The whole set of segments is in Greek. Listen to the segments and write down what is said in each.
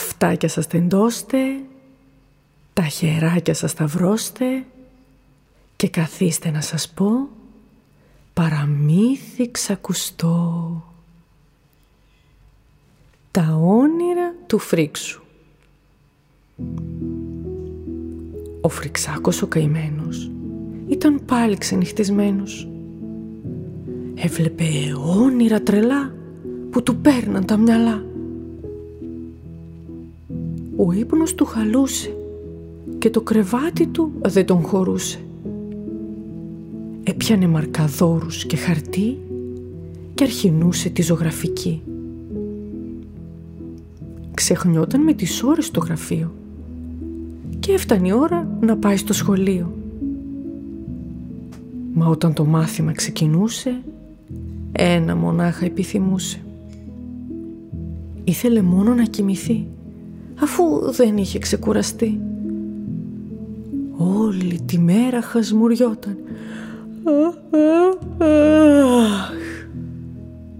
αυτάκια σας τεντώστε, τα χεράκια σας σταυρώστε και καθίστε να σας πω παραμύθι ξακουστό. Τα όνειρα του Φρίξου Ο Φρυξάκος ο καημένος ήταν πάλι ξενυχτισμένος. Έβλεπε όνειρα τρελά που του παίρναν τα μυαλά. Ο ύπνος του χαλούσε και το κρεβάτι του δεν τον χωρούσε. Έπιανε μαρκαδόρους και χαρτί και αρχινούσε τη ζωγραφική. Ξεχνιόταν με τις ώρες στο γραφείο και έφτανε η ώρα να πάει στο σχολείο. Μα όταν το μάθημα ξεκινούσε, ένα μονάχα επιθυμούσε. Ήθελε μόνο να κοιμηθεί, αφού δεν είχε ξεκουραστεί. Όλη τη μέρα χασμουριόταν.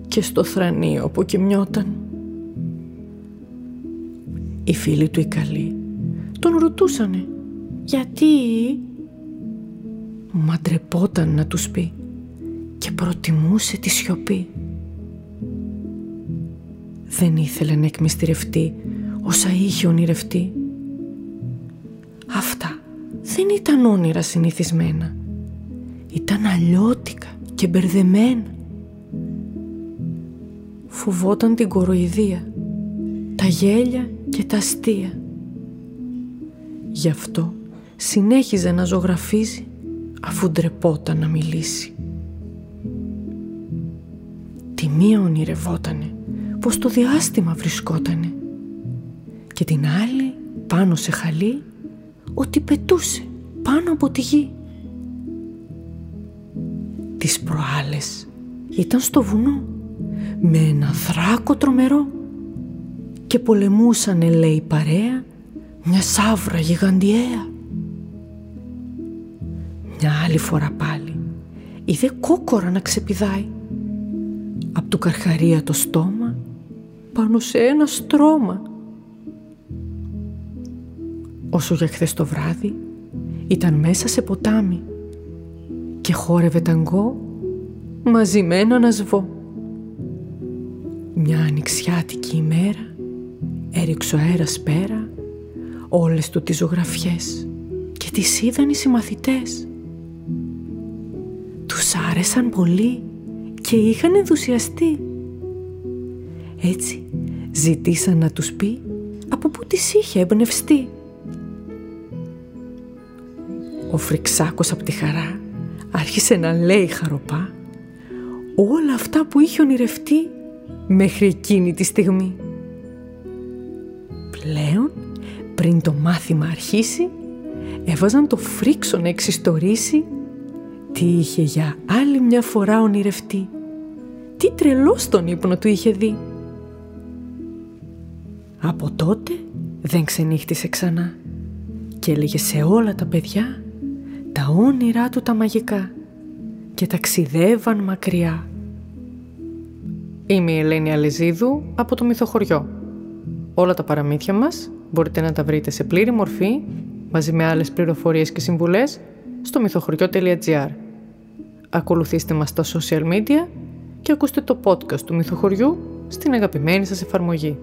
Και στο θρανίο που κοιμιόταν. Οι φίλοι του οι καλοί τον ρωτούσανε γιατί; Μα ντρεπόταν να τους πει και προτιμούσε τη σιωπή. Δεν ήθελε να εκμυστηρευτεί όσα είχε ονειρευτεί. Αυτά δεν ήταν όνειρα συνηθισμένα. Ήταν αλλιώτικα και μπερδεμένα. Φοβόταν την κοροϊδία, τα γέλια και τα αστεία. Γι' αυτό συνέχιζε να ζωγραφίζει αφού ντρεπόταν να μιλήσει. Τη μία ονειρευότανε πως το διάστημα βρισκότανε και την άλλη πάνω σε χαλί ότι πετούσε πάνω από τη γη. Τις προάλλες ήταν στο βουνό με ένα θράκο τρομερό και πολεμούσανε λέει παρέα μια σαύρα γιγαντιαία. Μια άλλη φορά πάλι είδε κόκορα να ξεπηδάει. Απ' του καρχαρία το στόμα πάνω σε ένα στρώμα. Όσο για χθες το βράδυ ήταν μέσα σε ποτάμι και χόρευε ταγκό μαζί με έναν ασβό. Μια ανοιξιάτικη ημέρα έριξε ο αέρας πέρα όλες του τις ζωγραφιές και τις είδαν οι συμμαθητές. Τους άρεσαν πολύ και είχαν ενθουσιαστεί. Έτσι ζητήσαν να τους πει από πού τις είχε εμπνευστεί. Ο Φρυξάκος από τη χαρά άρχισε να λέει χαροπά όλα αυτά που είχε ονειρευτεί μέχρι εκείνη τη στιγμή. Πλέον πριν το μάθημα αρχίσει, έβαζαν το φρίξο να εξιστορήσει τι είχε για άλλη μια φορά ονειρευτεί, τι τρελό στον ύπνο του είχε δει. Από τότε δεν ξενύχτησε ξανά και έλεγε σε όλα τα παιδιά τα όνειρά του τα μαγικά και ταξιδεύαν μακριά. Είμαι η Ελένη Αλεζίδου από το Μυθοχωριό. Όλα τα παραμύθια μας μπορείτε να τα βρείτε σε πλήρη μορφή, μαζί με άλλες πληροφορίες και συμβουλές, στο μυθοχωριό.gr. Ακολουθήστε μας στα social media και ακούστε το podcast του Μυθοχωριού στην αγαπημένη σας εφαρμογή.